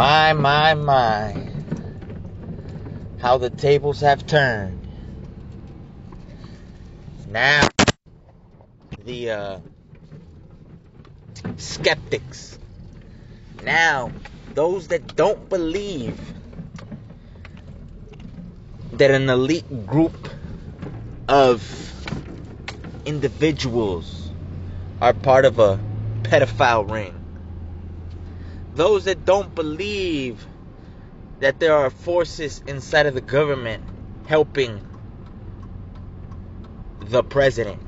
My, my, my. How the tables have turned. Now, the uh, skeptics. Now, those that don't believe that an elite group of individuals are part of a pedophile ring. Those that don't believe that there are forces inside of the government helping the president.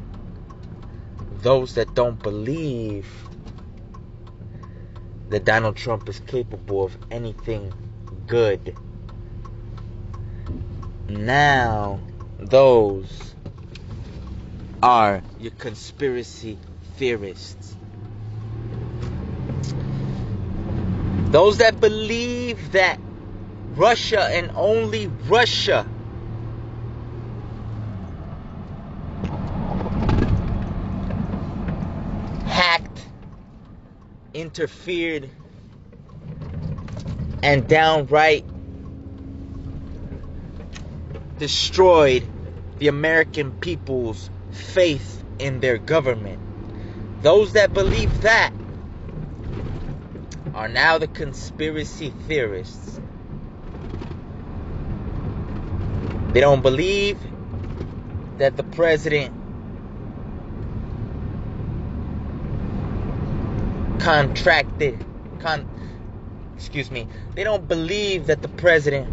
Those that don't believe that Donald Trump is capable of anything good. Now, those are your conspiracy theorists. Those that believe that Russia and only Russia hacked, interfered, and downright destroyed the American people's faith in their government. Those that believe that are now the conspiracy theorists. They don't believe that the president contracted con excuse me they don't believe that the president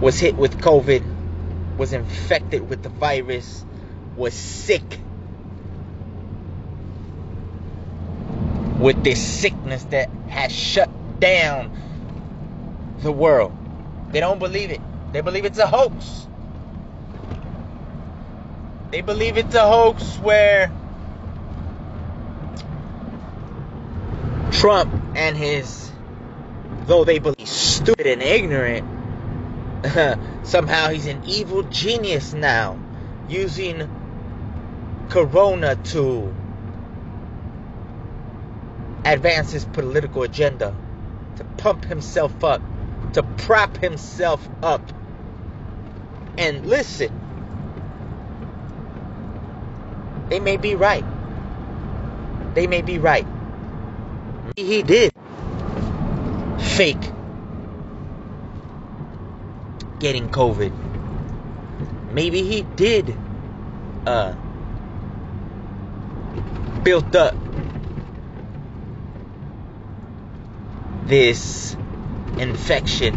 was hit with covid was infected with the virus was sick with this sickness that has shut down the world. They don't believe it. They believe it's a hoax. They believe it's a hoax where Trump and his, though they believe stupid and ignorant, somehow he's an evil genius now, using Corona to advance his political agenda, to pump himself up, to prop himself up. And listen, they may be right. They may be right. Maybe he did fake getting COVID. Maybe he did uh, built up this infection.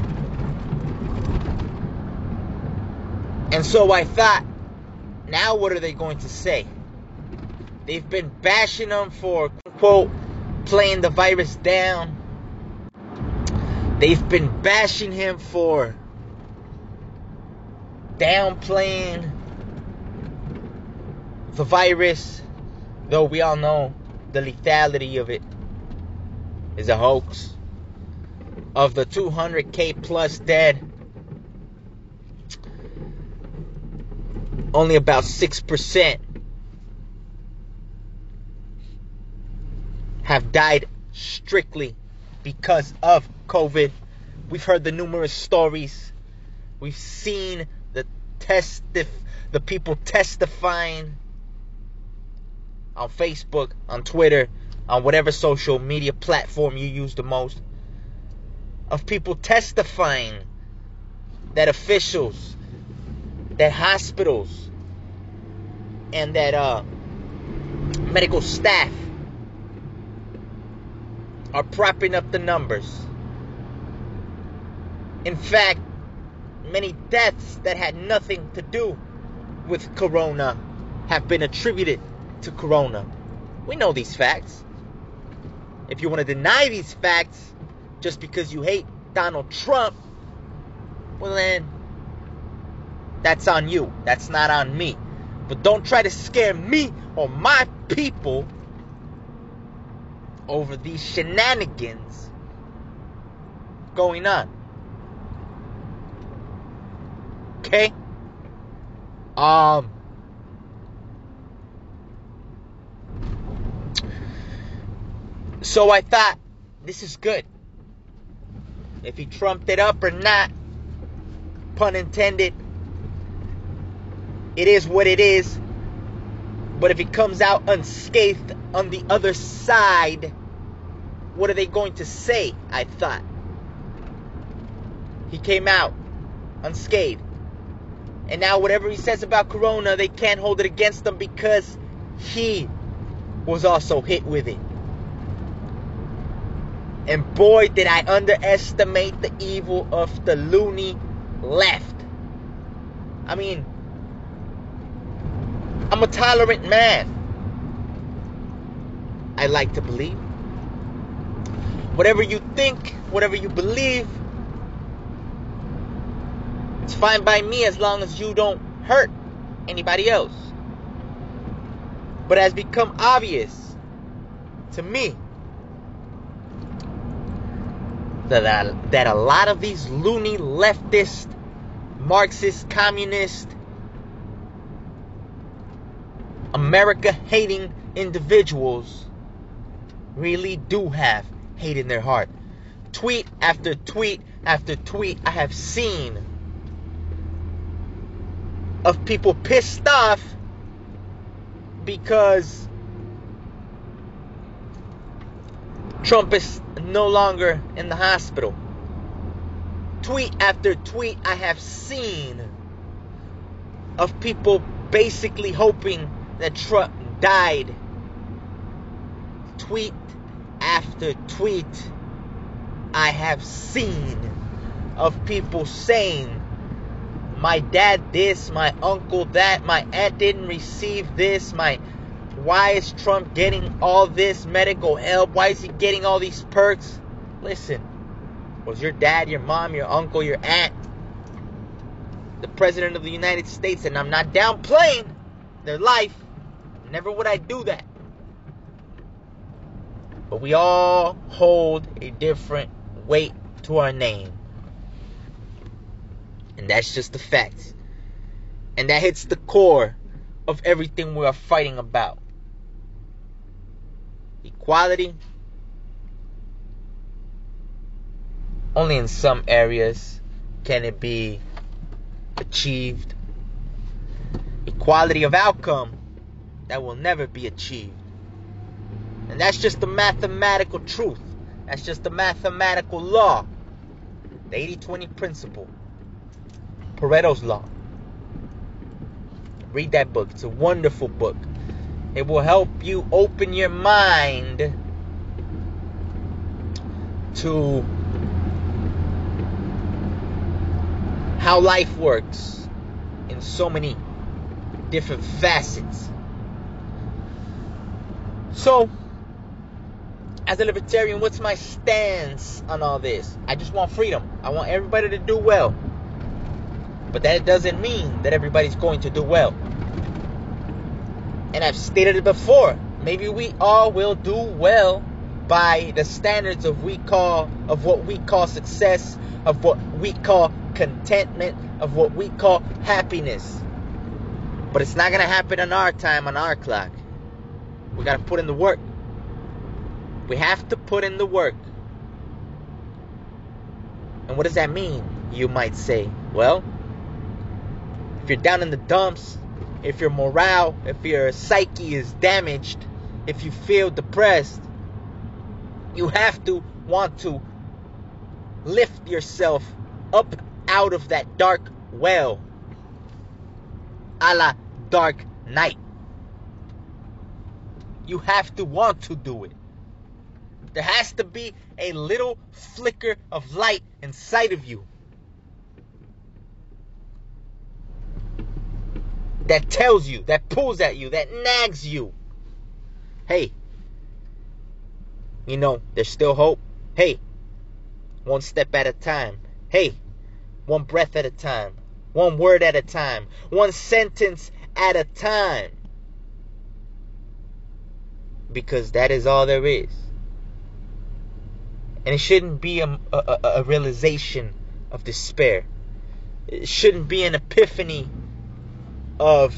And so I thought, now what are they going to say? They've been bashing him for, quote, playing the virus down. They've been bashing him for downplaying the virus, though we all know the lethality of it is a hoax of the 200k plus dead, only about 6% have died strictly because of COVID. We've heard the numerous stories. We've seen the test the people testifying on Facebook, on Twitter, on whatever social media platform you use the most of people testifying that officials, that hospitals, and that uh, medical staff are propping up the numbers. In fact, many deaths that had nothing to do with corona have been attributed to corona. We know these facts. If you want to deny these facts, just because you hate Donald Trump, well then that's on you. That's not on me. But don't try to scare me or my people over these shenanigans going on. Okay? Um So I thought, this is good. If he trumped it up or not, pun intended, it is what it is. But if he comes out unscathed on the other side, what are they going to say? I thought. He came out unscathed. And now, whatever he says about Corona, they can't hold it against him because he was also hit with it. And boy, did I underestimate the evil of the loony left. I mean, I'm a tolerant man. I like to believe. Whatever you think, whatever you believe, it's fine by me as long as you don't hurt anybody else. But it has become obvious to me that, I, that a lot of these loony leftist, Marxist, communist, America hating individuals really do have hate in their heart. Tweet after tweet after tweet I have seen of people pissed off because Trump is no longer in the hospital. Tweet after tweet I have seen of people basically hoping that Trump died. Tweet after tweet I have seen of people saying, my dad this, my uncle that, my aunt didn't receive this, my why is Trump getting all this medical help? Why is he getting all these perks? Listen, was your dad, your mom, your uncle, your aunt the president of the United States? And I'm not downplaying their life. Never would I do that. But we all hold a different weight to our name. And that's just the facts. And that hits the core of everything we are fighting about. Equality. Only in some areas can it be achieved. Equality of outcome that will never be achieved. And that's just the mathematical truth. That's just the mathematical law. The 80 20 principle. Pareto's Law. Read that book. It's a wonderful book. It will help you open your mind to how life works in so many different facets. So, as a libertarian, what's my stance on all this? I just want freedom. I want everybody to do well. But that doesn't mean that everybody's going to do well. And I've stated it before. Maybe we all will do well by the standards of we call of what we call success, of what we call contentment, of what we call happiness. But it's not gonna happen on our time, on our clock. We gotta put in the work. We have to put in the work. And what does that mean? You might say. Well, if you're down in the dumps, if your morale, if your psyche is damaged, if you feel depressed, you have to want to lift yourself up out of that dark well. A la Dark Knight. You have to want to do it. There has to be a little flicker of light inside of you. That tells you, that pulls at you, that nags you. Hey, you know, there's still hope. Hey, one step at a time. Hey, one breath at a time. One word at a time. One sentence at a time. Because that is all there is. And it shouldn't be a, a, a realization of despair. It shouldn't be an epiphany of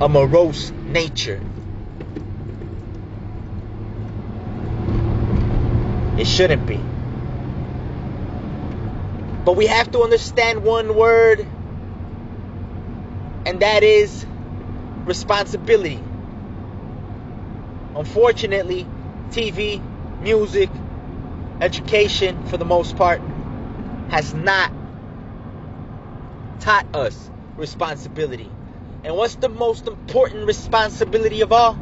a morose nature. It shouldn't be. But we have to understand one word, and that is responsibility. Unfortunately, TV, music, education, for the most part, has not taught us responsibility. And what's the most important responsibility of all?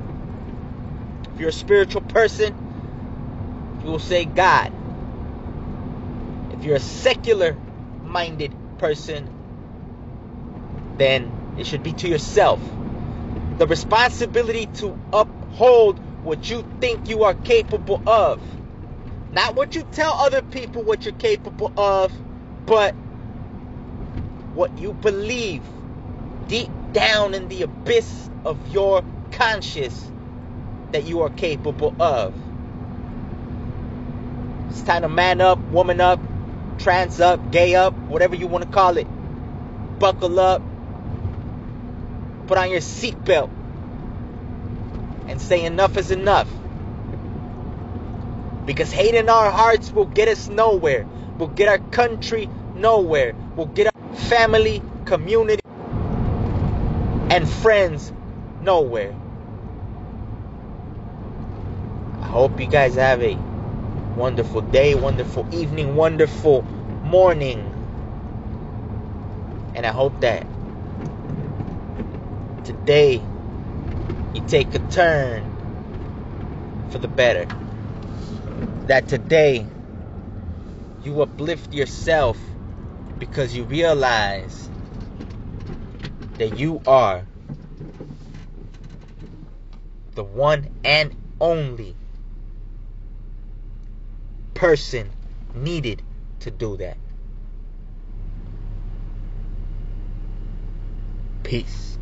If you're a spiritual person, you will say God. If you're a secular minded person, then it should be to yourself. The responsibility to uphold what you think you are capable of. Not what you tell other people what you're capable of, but what you believe deep down in the abyss of your conscious that you are capable of. It's time to man up, woman up, trans up, gay up, whatever you want to call it. Buckle up, put on your seatbelt, and say enough is enough. Because hate in our hearts will get us nowhere, will get our country nowhere, will get family, community, and friends nowhere. I hope you guys have a wonderful day, wonderful evening, wonderful morning. And I hope that today you take a turn for the better. That today you uplift yourself because you realize that you are the one and only person needed to do that. Peace.